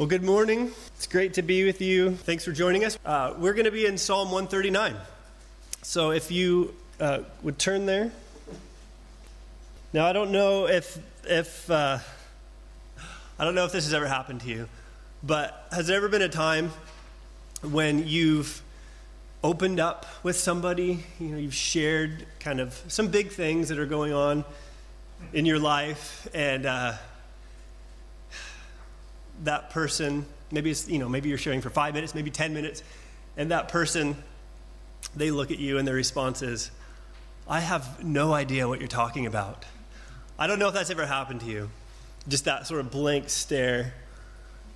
Well, good morning. It's great to be with you. Thanks for joining us. Uh, we're going to be in Psalm 139. So if you uh, would turn there. Now, I don't know if, if uh, I don't know if this has ever happened to you, but has there ever been a time when you've opened up with somebody, you know, you've shared kind of some big things that are going on in your life, and uh, that person, maybe it's, you know, maybe you're sharing for five minutes, maybe 10 minutes, and that person, they look at you and their response is, I have no idea what you're talking about. I don't know if that's ever happened to you. Just that sort of blank stare.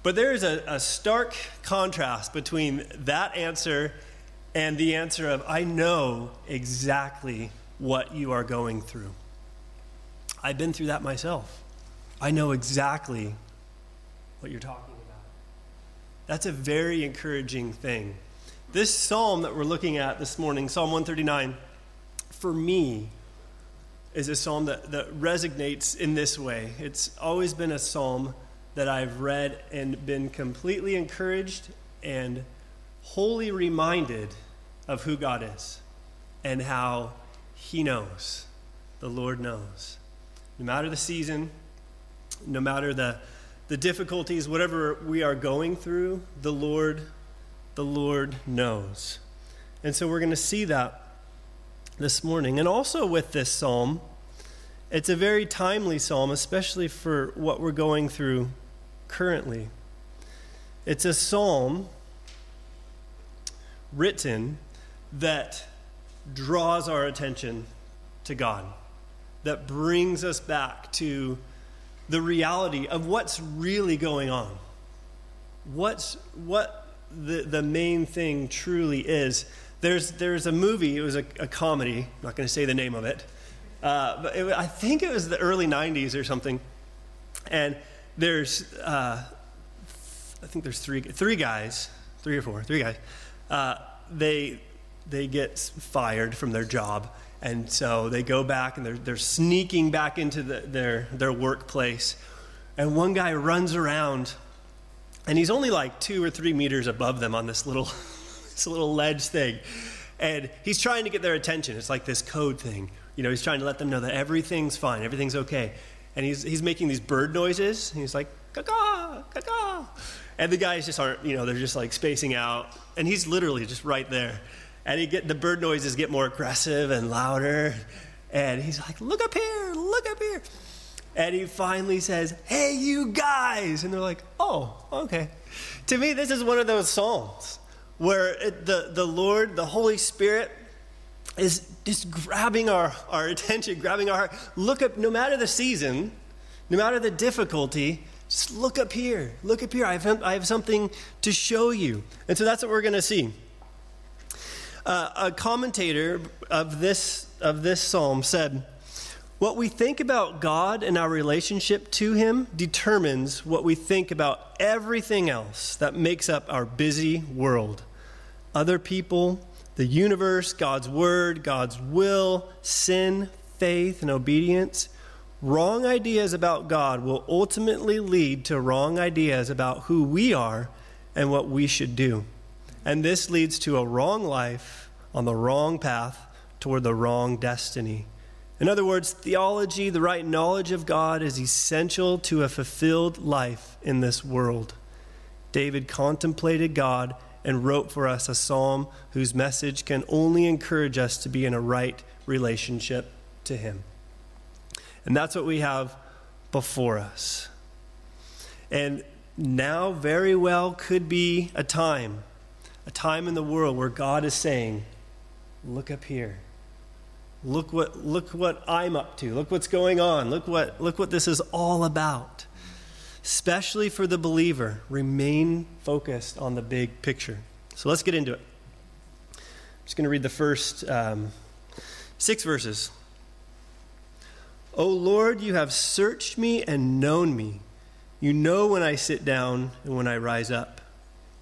But there is a, a stark contrast between that answer and the answer of, I know exactly what you are going through. I've been through that myself. I know exactly what you're talking about. That's a very encouraging thing. This psalm that we're looking at this morning, Psalm 139, for me, is a psalm that, that resonates in this way. It's always been a psalm that I've read and been completely encouraged and wholly reminded of who God is and how He knows. The Lord knows. No matter the season, no matter the, the difficulties, whatever we are going through, the Lord, the Lord knows. And so we're going to see that this morning. And also with this psalm, it's a very timely psalm, especially for what we're going through currently. It's a psalm written that draws our attention to God, that brings us back to the reality of what's really going on. What's, what the, the main thing truly is. There's, there's a movie, it was a, a comedy, I'm not going to say the name of it, uh, but it, I think it was the early 90s or something. And there's, uh, I think there's three, three guys, three or four, three guys. Uh, they, they get fired from their job. And so they go back and they're, they're sneaking back into the, their, their workplace. And one guy runs around, and he's only like two or three meters above them on this little, this little ledge thing. And he's trying to get their attention. It's like this code thing. You know, he's trying to let them know that everything's fine, everything's okay. And he's, he's making these bird noises. He's like, caw, caw. And the guys just aren't, you know, they're just like spacing out. And he's literally just right there. And he get, the bird noises get more aggressive and louder. And he's like, look up here, look up here. And he finally says, hey, you guys. And they're like, oh, okay. To me, this is one of those psalms where it, the, the Lord, the Holy Spirit, is just grabbing our, our attention, grabbing our heart. Look up, no matter the season, no matter the difficulty, just look up here. Look up here. I have, I have something to show you. And so that's what we're going to see. Uh, a commentator of this, of this psalm said, What we think about God and our relationship to Him determines what we think about everything else that makes up our busy world. Other people, the universe, God's Word, God's will, sin, faith, and obedience. Wrong ideas about God will ultimately lead to wrong ideas about who we are and what we should do. And this leads to a wrong life on the wrong path toward the wrong destiny. In other words, theology, the right knowledge of God, is essential to a fulfilled life in this world. David contemplated God and wrote for us a psalm whose message can only encourage us to be in a right relationship to Him. And that's what we have before us. And now, very well, could be a time a time in the world where God is saying, Look up here. Look what, look what I'm up to. Look what's going on. Look what, look what this is all about. Especially for the believer, remain focused on the big picture. So let's get into it. I'm just going to read the first um, six verses. O Lord, you have searched me and known me. You know when I sit down and when I rise up.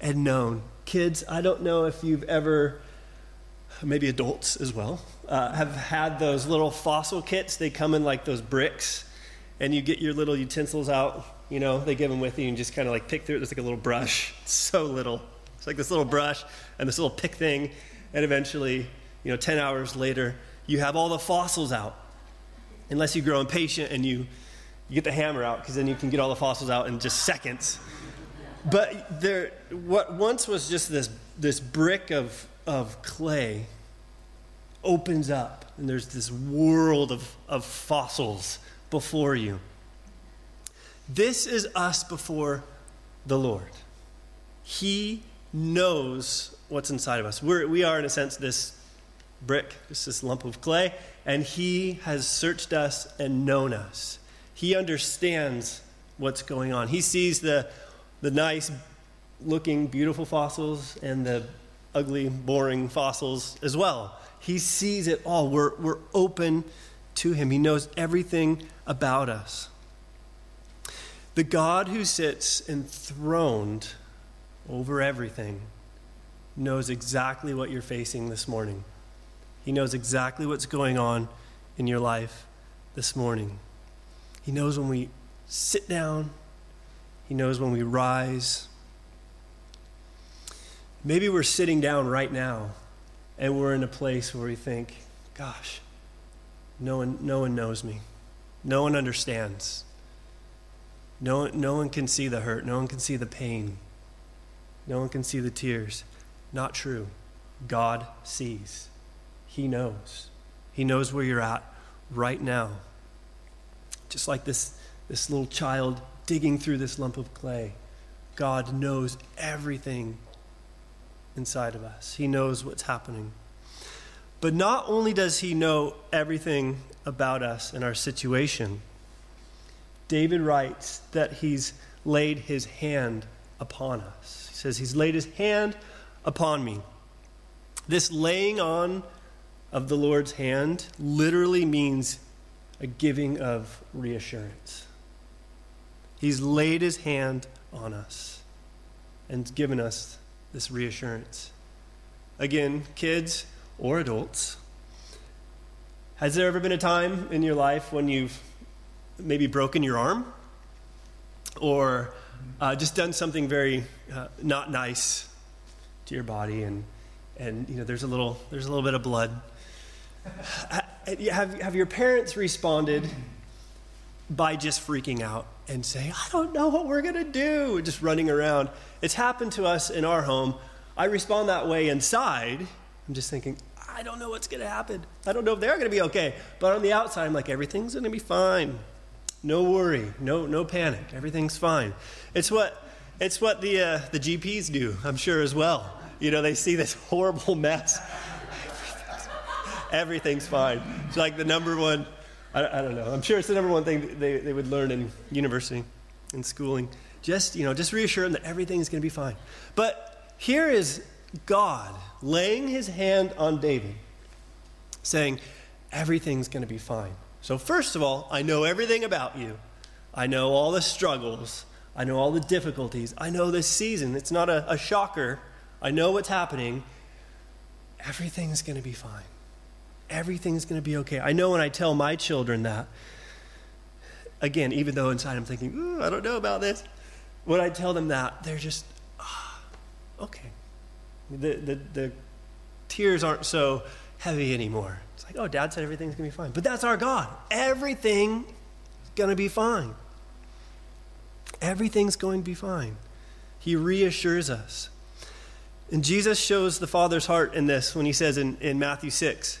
and known. Kids, I don't know if you've ever, maybe adults as well, uh, have had those little fossil kits. They come in like those bricks, and you get your little utensils out. You know, they give them with you and just kind of like pick through it. There's like a little brush. It's so little. It's like this little brush and this little pick thing. And eventually, you know, 10 hours later, you have all the fossils out. Unless you grow impatient and you, you get the hammer out, because then you can get all the fossils out in just seconds. But there, what once was just this, this brick of, of clay opens up, and there's this world of, of fossils before you. This is us before the Lord. He knows what's inside of us. We're, we are, in a sense, this brick, just this lump of clay, and He has searched us and known us. He understands what's going on. He sees the, the nice looking, beautiful fossils and the ugly, boring fossils as well. He sees it all. We're, we're open to Him, He knows everything about us. The God who sits enthroned over everything knows exactly what you're facing this morning. He knows exactly what's going on in your life this morning. He knows when we sit down, He knows when we rise. Maybe we're sitting down right now and we're in a place where we think, gosh, no one, no one knows me. No one understands. No no one can see the hurt. No one can see the pain. No one can see the tears. Not true. God sees. He knows. He knows where you're at right now. Just like this, this little child digging through this lump of clay, God knows everything inside of us. He knows what's happening. But not only does he know everything about us and our situation, David writes that he's laid his hand upon us. He says, He's laid his hand upon me. This laying on of the Lord's hand literally means a giving of reassurance. He's laid his hand on us and given us this reassurance. Again, kids or adults, has there ever been a time in your life when you've maybe broken your arm or uh, just done something very uh, not nice to your body and, and you know, there's a little, there's a little bit of blood? have, have your parents responded by just freaking out and saying, I don't know what we're going to do, just running around? It's happened to us in our home. I respond that way inside. I'm just thinking, I don't know what's going to happen. I don't know if they're going to be okay. But on the outside, I'm like, everything's going to be fine. No worry, no, no panic. Everything's fine. It's what, it's what the, uh, the GPs do, I'm sure, as well. You know, they see this horrible mess. Everything's fine. It's like the number one, I, I, don't know. I'm sure it's the number one thing they, they would learn in university, in schooling. Just, you know, just reassure them that everything is going to be fine. But here is God laying his hand on David, saying, everything's going to be fine. So, first of all, I know everything about you. I know all the struggles. I know all the difficulties. I know this season. It's not a, a shocker. I know what's happening. Everything's going to be fine. Everything's going to be okay. I know when I tell my children that, again, even though inside I'm thinking, I don't know about this, when I tell them that, they're just, oh, okay. The, the, the tears aren't so heavy anymore. It's like, oh, dad said everything's going to be fine. But that's our God. Everything is going to be fine. Everything's going to be fine. He reassures us. And Jesus shows the Father's heart in this when he says in, in Matthew 6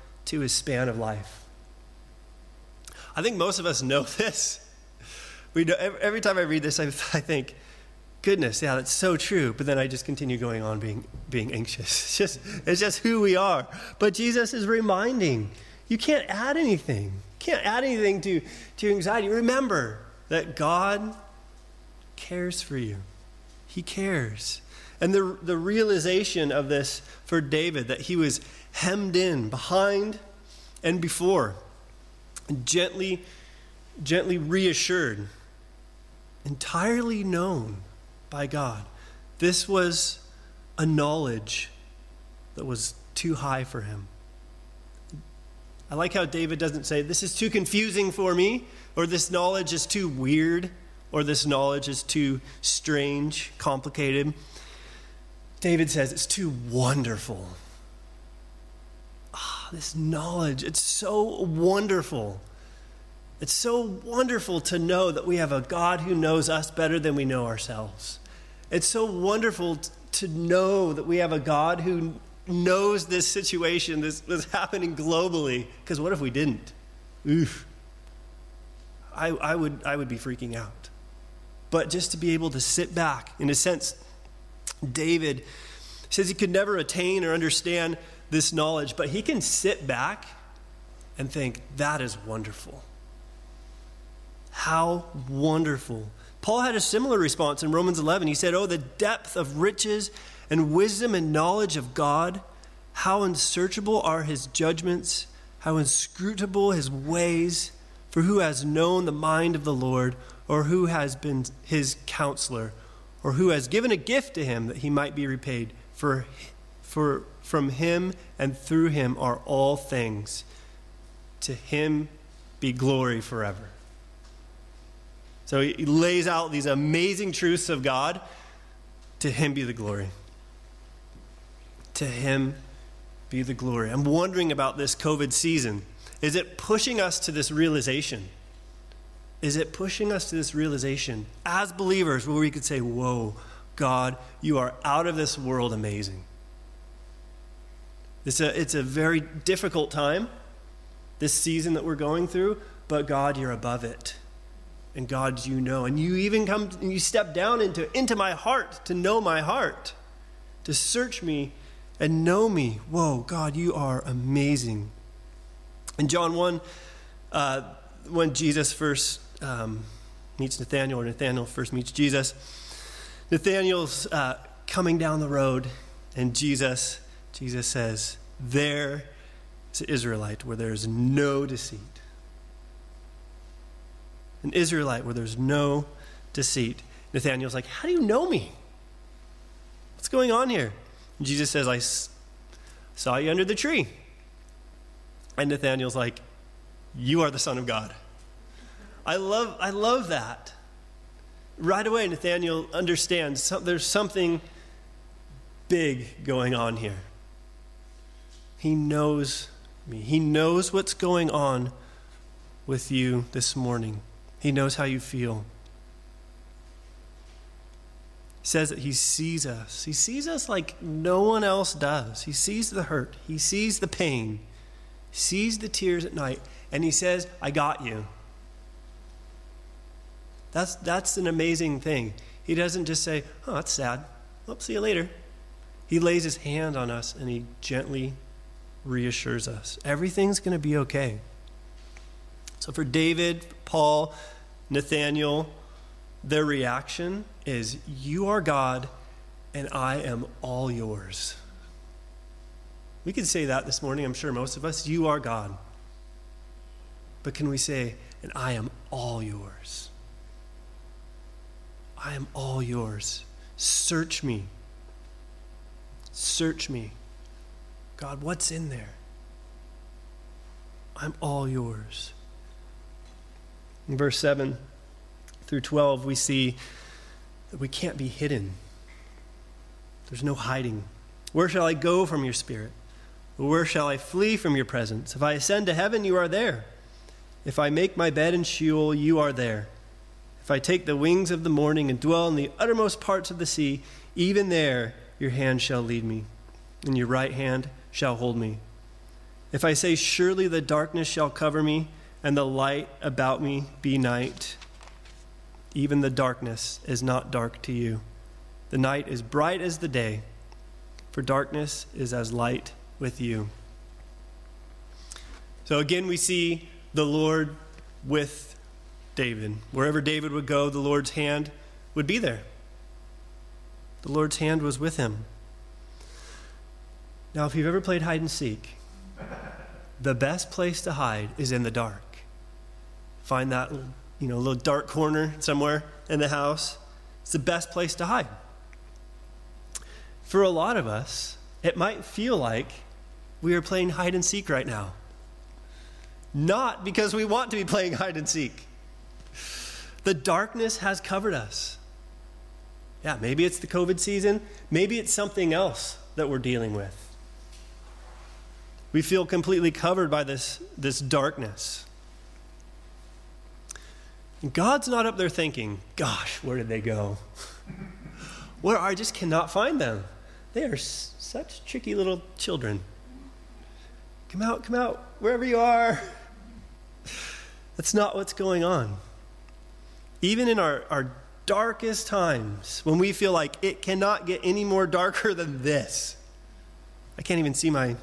to his span of life? I think most of us know this. We know, every time I read this, I, I think, goodness, yeah, that's so true. But then I just continue going on being, being anxious. It's just, it's just who we are. But Jesus is reminding you can't add anything. You can't add anything to, to your anxiety. Remember that God cares for you. He cares. And the, the realization of this for David, that he was hemmed in behind and before, and gently, gently reassured, entirely known by God. This was a knowledge that was too high for him. I like how David doesn't say, This is too confusing for me, or this knowledge is too weird, or this knowledge is too strange, complicated. David says, It's too wonderful. This knowledge, it's so wonderful. It's so wonderful to know that we have a God who knows us better than we know ourselves. It's so wonderful to know that we have a God who knows this situation this happening globally. Because what if we didn't? Oof. I, I, would, I would be freaking out. But just to be able to sit back, in a sense, David says he could never attain or understand this knowledge, but he can sit back and think, that is wonderful. How wonderful Paul had a similar response in Romans 11. He said, Oh, the depth of riches and wisdom and knowledge of God. How unsearchable are his judgments, how inscrutable his ways. For who has known the mind of the Lord, or who has been his counselor, or who has given a gift to him that he might be repaid? For, for from him and through him are all things. To him be glory forever. So he lays out these amazing truths of God. To him be the glory. To him be the glory. I'm wondering about this COVID season. Is it pushing us to this realization? Is it pushing us to this realization as believers where we could say, Whoa, God, you are out of this world amazing? It's a, it's a very difficult time, this season that we're going through, but God, you're above it and God you know. And you even come and you step down into, into my heart to know my heart, to search me and know me. Whoa, God, you are amazing. In John 1, uh, when Jesus first um, meets Nathaniel, or Nathaniel first meets Jesus, Nathaniel's uh, coming down the road, and Jesus, Jesus says, There is an Israelite where there is no deceit an Israelite where there's no deceit. Nathanael's like, How do you know me? What's going on here? And Jesus says, I saw you under the tree. And Nathanael's like, You are the Son of God. I love, I love that. Right away, Nathanael understands some, there's something big going on here. He knows me, he knows what's going on with you this morning. He knows how you feel. He says that He sees us. He sees us like no one else does. He sees the hurt, He sees the pain, He sees the tears at night, and He says, I got you. That's, that's an amazing thing. He doesn't just say, Oh, that's sad. Well, see you later. He lays his hand on us and he gently reassures us. Everything's going to be okay. So for David, Paul, Nathaniel, their reaction is, You are God, and I am all yours. We could say that this morning, I'm sure most of us. You are God. But can we say, And I am all yours? I am all yours. Search me. Search me. God, what's in there? I'm all yours. In verse 7 through 12, we see that we can't be hidden. There's no hiding. Where shall I go from your spirit? Where shall I flee from your presence? If I ascend to heaven, you are there. If I make my bed in Sheol, you are there. If I take the wings of the morning and dwell in the uttermost parts of the sea, even there your hand shall lead me, and your right hand shall hold me. If I say, Surely the darkness shall cover me, and the light about me be night, even the darkness is not dark to you. The night is bright as the day, for darkness is as light with you. So again, we see the Lord with David. Wherever David would go, the Lord's hand would be there. The Lord's hand was with him. Now, if you've ever played hide and seek, the best place to hide is in the dark. Find that you know little dark corner somewhere in the house. It's the best place to hide. For a lot of us, it might feel like we are playing hide and seek right now. Not because we want to be playing hide and seek. The darkness has covered us. Yeah, maybe it's the COVID season. Maybe it's something else that we're dealing with. We feel completely covered by this, this darkness. God's not up there thinking, gosh, where did they go? where I just cannot find them. They are s- such tricky little children. Come out, come out, wherever you are. That's not what's going on. Even in our, our darkest times, when we feel like it cannot get any more darker than this, I can't even see my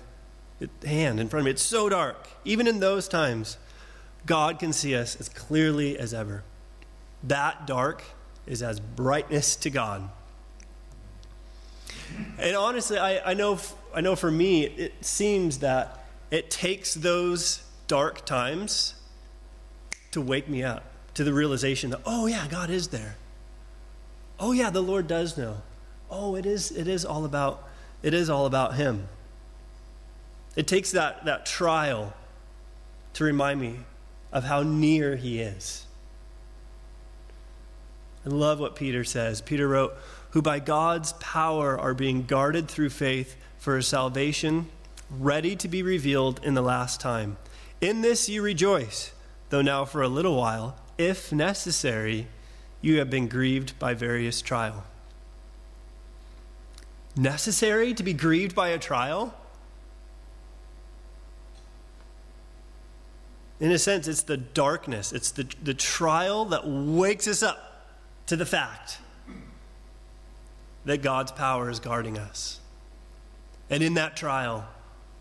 hand in front of me. It's so dark. Even in those times, God can see us as clearly as ever. That dark is as brightness to God. And honestly, I, I, know, I know for me, it seems that it takes those dark times to wake me up to the realization that, oh, yeah, God is there. Oh, yeah, the Lord does know. Oh, it is, it is all about, it is all about Him. It takes that, that trial to remind me of how near He is. I love what Peter says. Peter wrote, Who by God's power are being guarded through faith for a salvation ready to be revealed in the last time. In this you rejoice, though now for a little while, if necessary, you have been grieved by various trial. Necessary to be grieved by a trial? In a sense, it's the darkness, it's the, the trial that wakes us up to the fact that God's power is guarding us. And in that trial,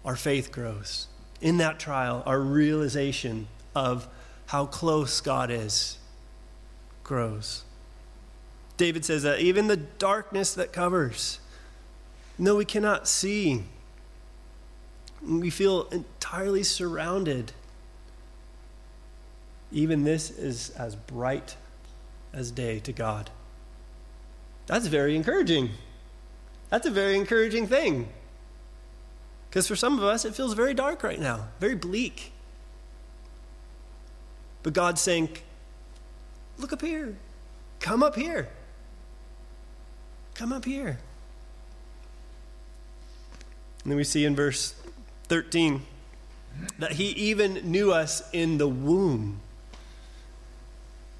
our faith grows. In that trial, our realization of how close God is grows. David says that even the darkness that covers, no, we cannot see, we feel entirely surrounded even this is as bright as day to God. That's very encouraging. That's a very encouraging thing. Because for some of us, it feels very dark right now, very bleak. But God's saying, Look up here. Come up here. Come up here. And then we see in verse 13 that He even knew us in the womb.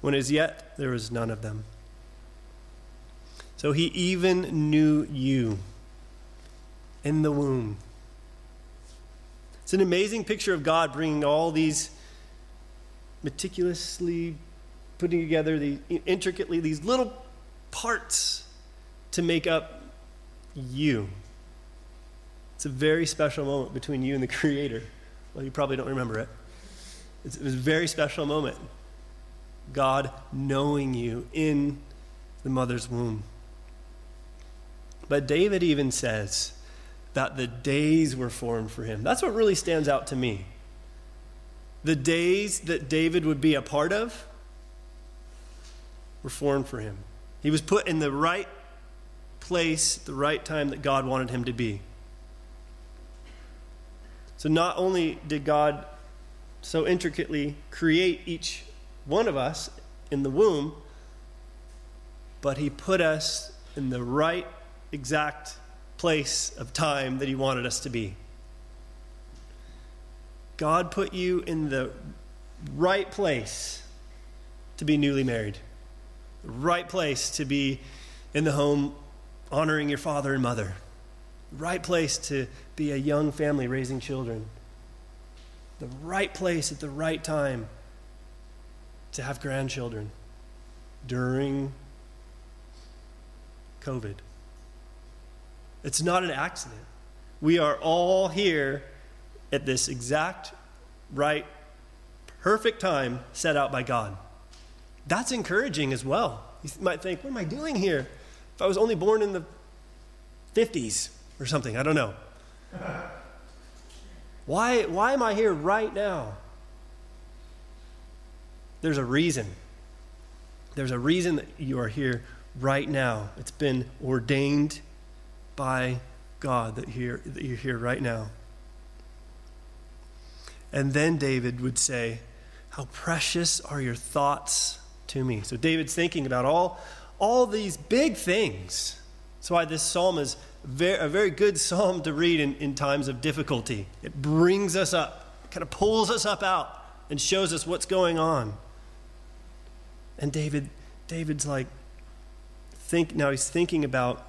when as yet there was none of them. So he even knew you in the womb. It's an amazing picture of God bringing all these meticulously putting together the intricately these little parts to make up you. It's a very special moment between you and the Creator. Well, you probably don't remember it. It was a very special moment. God knowing you in the mother's womb. But David even says that the days were formed for him. That's what really stands out to me. The days that David would be a part of were formed for him. He was put in the right place, the right time that God wanted him to be. So not only did God so intricately create each one of us in the womb, but he put us in the right exact place of time that he wanted us to be. God put you in the right place to be newly married, right place to be in the home honoring your father and mother, right place to be a young family raising children, the right place at the right time to have grandchildren during COVID. It's not an accident. We are all here at this exact right, perfect time set out by God. That's encouraging as well. You might think, what am I doing here? If I was only born in the 50s or something, I don't know. Why, why am I here right now? There's a reason. There's a reason that you are here right now. It's been ordained by God that you're, that you're here right now. And then David would say, How precious are your thoughts to me. So David's thinking about all, all these big things. That's why this psalm is very, a very good psalm to read in, in times of difficulty. It brings us up, kind of pulls us up out, and shows us what's going on. And David, David's like, think now he's thinking about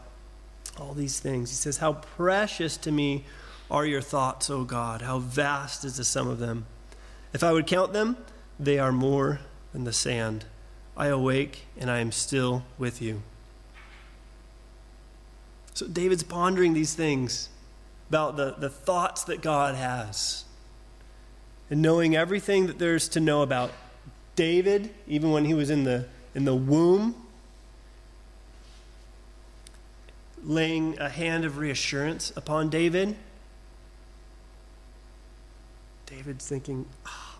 all these things. He says, How precious to me are your thoughts, O God. How vast is the sum of them. If I would count them, they are more than the sand. I awake and I am still with you. So David's pondering these things about the, the thoughts that God has and knowing everything that there's to know about David, even when he was in the, in the womb, laying a hand of reassurance upon David. David's thinking, oh,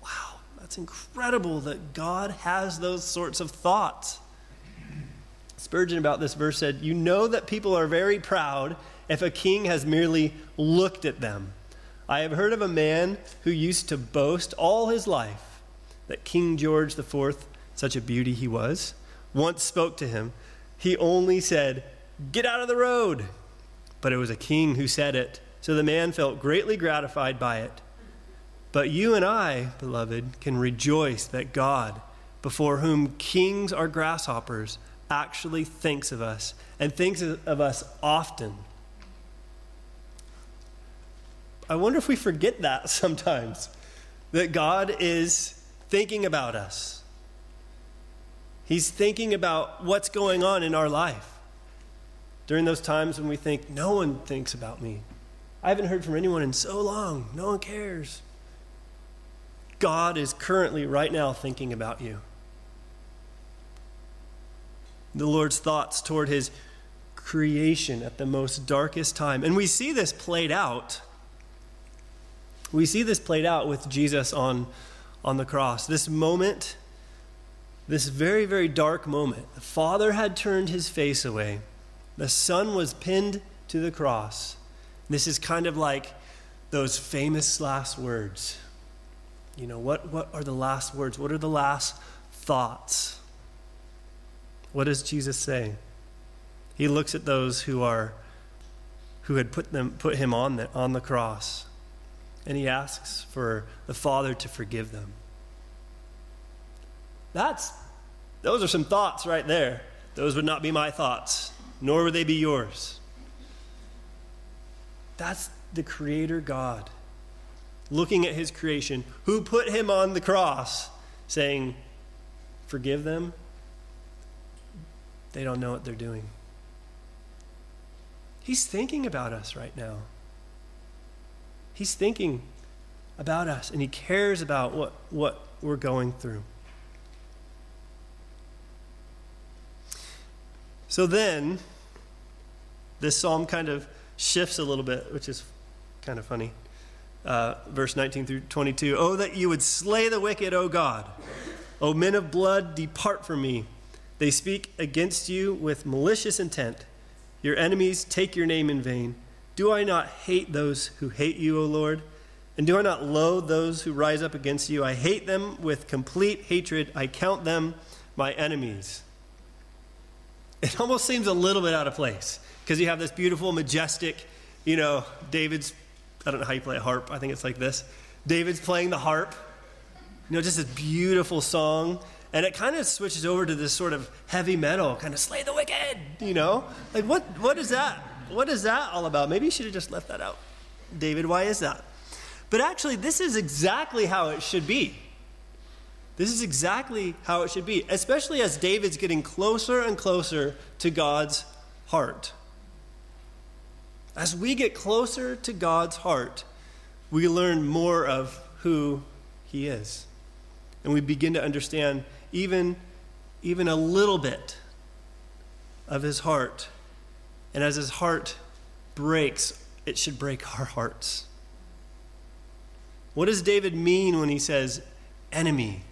wow, that's incredible that God has those sorts of thoughts. Spurgeon, about this verse, said, You know that people are very proud if a king has merely looked at them. I have heard of a man who used to boast all his life that King George IV, such a beauty he was, once spoke to him. He only said, Get out of the road. But it was a king who said it, so the man felt greatly gratified by it. But you and I, beloved, can rejoice that God, before whom kings are grasshoppers, actually thinks of us and thinks of us often. I wonder if we forget that sometimes, that God is thinking about us. He's thinking about what's going on in our life. During those times when we think, no one thinks about me. I haven't heard from anyone in so long. No one cares. God is currently, right now, thinking about you. The Lord's thoughts toward his creation at the most darkest time. And we see this played out. We see this played out with Jesus on on the cross. This moment, this very, very dark moment, the Father had turned his face away. The Son was pinned to the cross. This is kind of like those famous last words. You know, what, what are the last words? What are the last thoughts? What does Jesus say? He looks at those who are who had put them put him on the, on the cross and he asks for the Father to forgive them. That's, those are some thoughts right there. Those would not be my thoughts, nor would they be yours. That's the Creator God looking at His creation, who put Him on the cross, saying, Forgive them. They don't know what they're doing. He's thinking about us right now. He's thinking about us and he cares about what, what we're going through. So then, this psalm kind of shifts a little bit, which is kind of funny. Uh, verse 19 through 22 Oh, that you would slay the wicked, O God. O men of blood, depart from me. They speak against you with malicious intent. Your enemies take your name in vain. Do I not hate those who hate you, O Lord? And do I not loathe those who rise up against you? I hate them with complete hatred. I count them my enemies. It almost seems a little bit out of place because you have this beautiful, majestic, you know, David's, I don't know how you play a harp. I think it's like this. David's playing the harp. You know, just this beautiful song. And it kind of switches over to this sort of heavy metal, kind of slay the wicked, you know? Like, what, what is that? What is that all about? Maybe you should have just left that out. David, why is that? But actually, this is exactly how it should be. This is exactly how it should be, especially as David's getting closer and closer to God's heart. As we get closer to God's heart, we learn more of who He is. And we begin to understand even, even a little bit of His heart. And as His heart breaks, it should break our hearts. What does David mean when he says enemy?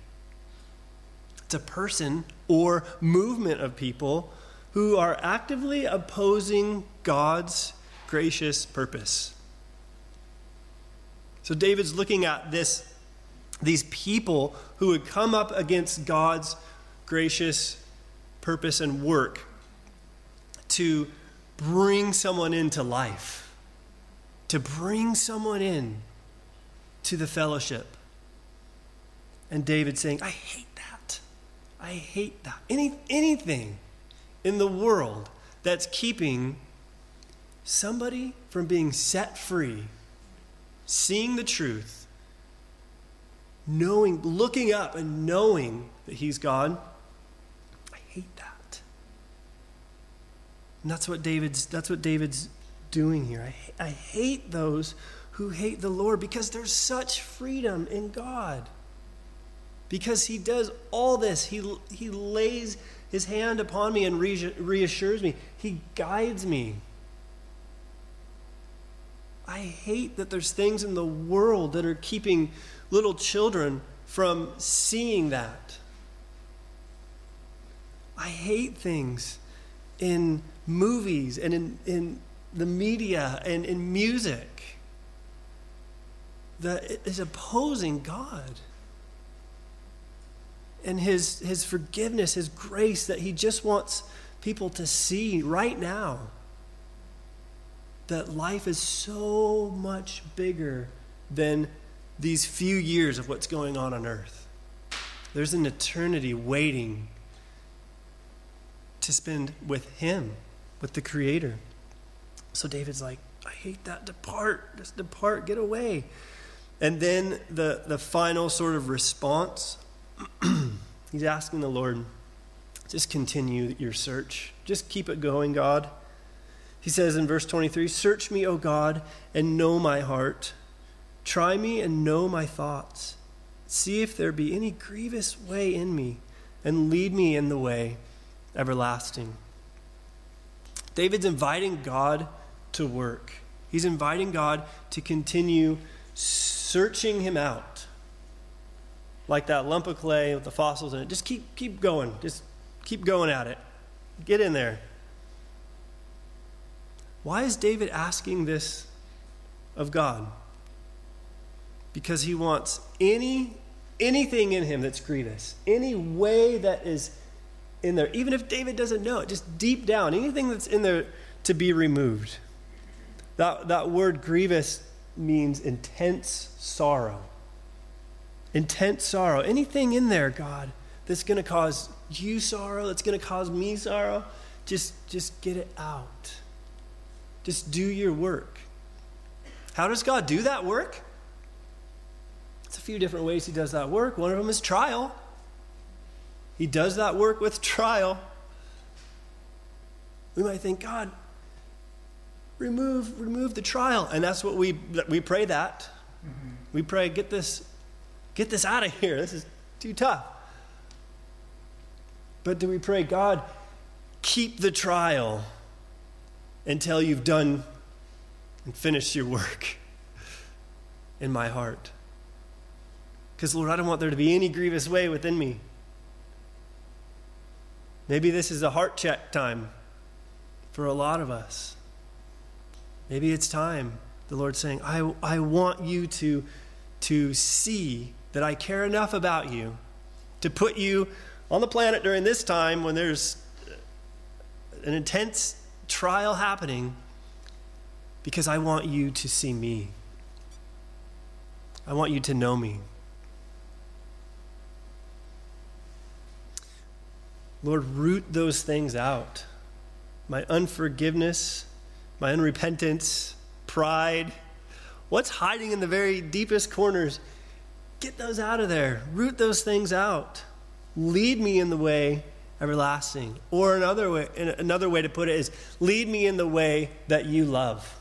It's a person or movement of people who are actively opposing God's gracious purpose. So David's looking at this these people who would come up against God's gracious purpose and work to bring someone into life, to bring someone in to the fellowship. And David saying, I hate that. I hate that. Any, anything in the world that's keeping somebody from being set free, seeing the truth, knowing, looking up and knowing that He's God, I hate that. And that's what David's, that's what David's doing here. I, I hate those who hate the Lord because there's such freedom in God. Because He does all this, He, he lays His hand upon me and reassures me, He guides me. I hate that there's things in the world that are keeping little children from seeing that. I hate things in movies and in, in the media and in music that is opposing God and his, his forgiveness, his grace that he just wants people to see right now. That life is so much bigger than these few years of what's going on on earth. There's an eternity waiting to spend with him, with the Creator. So David's like, I hate that. Depart. Just depart. Get away. And then the, the final sort of response he's asking the Lord, just continue your search. Just keep it going, God. He says in verse 23 Search me, O God, and know my heart. Try me and know my thoughts. See if there be any grievous way in me, and lead me in the way everlasting. David's inviting God to work. He's inviting God to continue searching him out. Like that lump of clay with the fossils in it. Just keep, keep going. Just keep going at it. Get in there. Why is David asking this of God? Because he wants any anything in him that's grievous, any way that is in there, even if David doesn't know it, just deep down, anything that's in there to be removed. That, that word grievous means intense sorrow. Intense sorrow. Anything in there, God, that's going to cause you sorrow, that's going to cause me sorrow, just, just get it out. Just do your work. How does God do that work? It's a few different ways He does that work. One of them is trial. He does that work with trial. We might think, God, remove remove the trial. And that's what we we pray that. Mm-hmm. we pray get this get this out of here. This is too tough. But do we pray god keep the trial until you've done and finished your work in my heart? Because lord i don't want there to be any grievous way within me Maybe this is a heart check time for a lot of us. Maybe it's time, the Lord's saying, I, I want you to, to see that I care enough about you to put you on the planet during this time when there's an intense trial happening because I want you to see me. I want you to know me. Lord, root those things out. My unforgiveness, my unrepentance, pride, what's hiding in the very deepest corners, get those out of there. Root those things out. Lead me in the way everlasting. Or another way, another way to put it is lead me in the way that you love.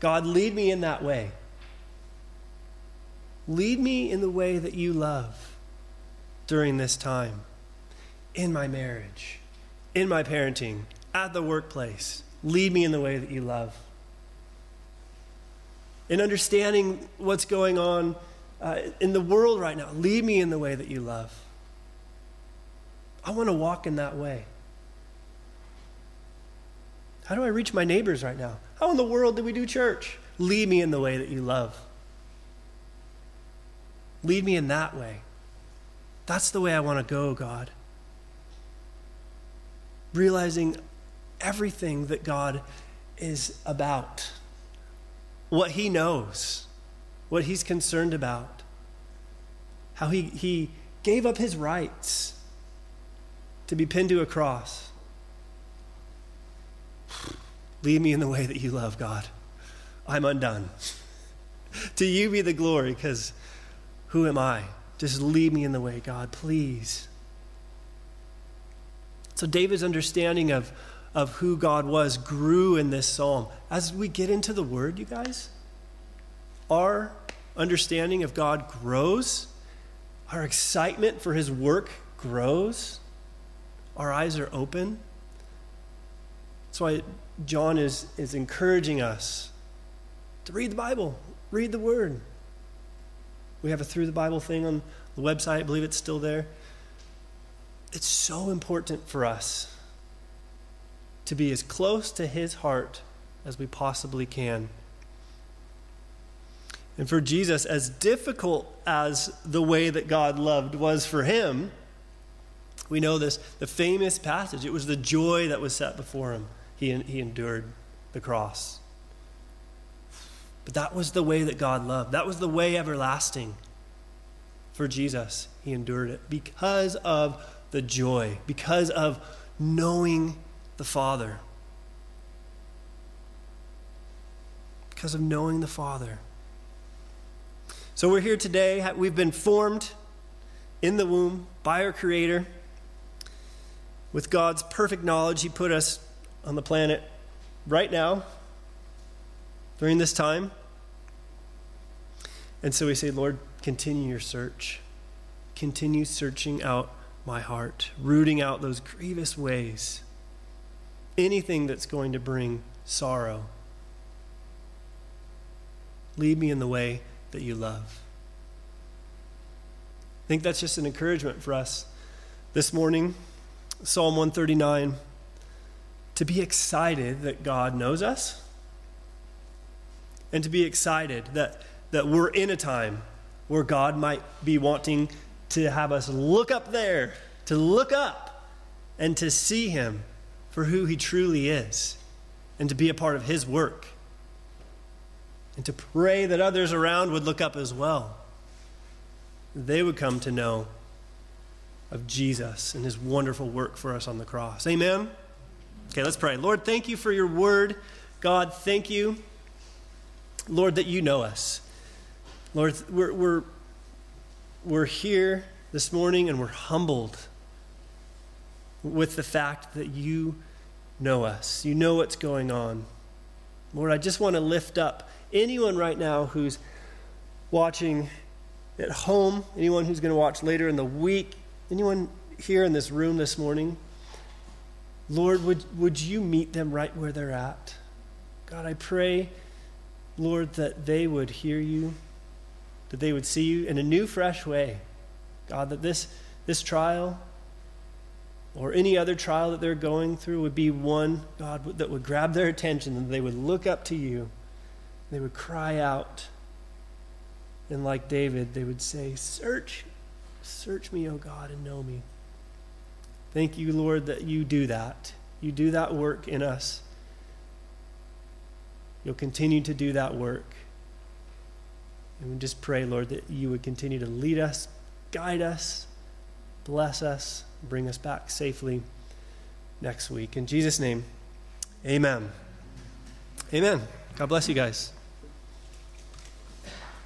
God, lead me in that way. Lead me in the way that you love during this time, in my marriage, in my parenting, at the workplace. Lead me in the way that you love. In understanding what's going on uh, in the world right now, lead me in the way that you love. I want to walk in that way. How do I reach my neighbors right now? How in the world do we do church? Lead me in the way that you love. Lead me in that way. That's the way I want to go, God. Realizing everything that God is about, what He knows, what He's concerned about, how He, he gave up His rights to be pinned to a cross. Lead me in the way that you love, God. I'm undone. to you be the glory, because who am I? Just lead me in the way, God, please. So David's understanding of, of who God was grew in this psalm. As we get into the word, you guys, our understanding of God grows, our excitement for his work grows, our eyes are open. That's why John is, is encouraging us to read the Bible, read the Word. We have a Through the Bible thing on the website. I believe it's still there. It's so important for us to be as close to His heart as we possibly can. And for Jesus, as difficult as the way that God loved was for him, we know this, the famous passage. It was the joy that was set before him. He, he endured the cross. But that was the way that God loved. That was the way everlasting for Jesus. He endured it because of the joy, because of knowing the Father. Because of knowing the Father. So we're here today. We've been formed in the womb by our Creator. With God's perfect knowledge, He put us on the planet right now, during this time. And so we say, Lord, continue your search. Continue searching out my heart, rooting out those grievous ways, anything that's going to bring sorrow. Lead me in the way that you love. I think that's just an encouragement for us this morning. Psalm 139 to be excited that God knows us and to be excited that, that we're in a time where God might be wanting to have us look up there, to look up and to see Him for who He truly is and to be a part of His work and to pray that others around would look up as well. They would come to know of Jesus and his wonderful work for us on the cross. Amen? Okay, let's pray. Lord, thank you for your word. God, thank you, Lord, that you know us. Lord, we're, we're, we're here this morning and we're humbled with the fact that you know us. You know what's going on. Lord, I just want to lift up anyone right now who's watching at home, anyone who's going to watch later in the week, Anyone here in this room this morning? Lord, would, would you meet them right where they're at? God, I pray, Lord, that they would hear you, that they would see you in a new, fresh way. God, that this, this trial, or any other trial that they're going through would be one, God, that would grab their attention and they would look up to you. They would cry out. And like David, they would say, Search, search me, O God, and know me. Thank you, Lord, that you do that. You do that work in us. You'll continue to do that work. And we just pray, Lord, that you would continue to lead us, guide us, bless us, bring us back safely next week. In Jesus' name, amen. Amen. God bless you guys.